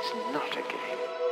It's not a game.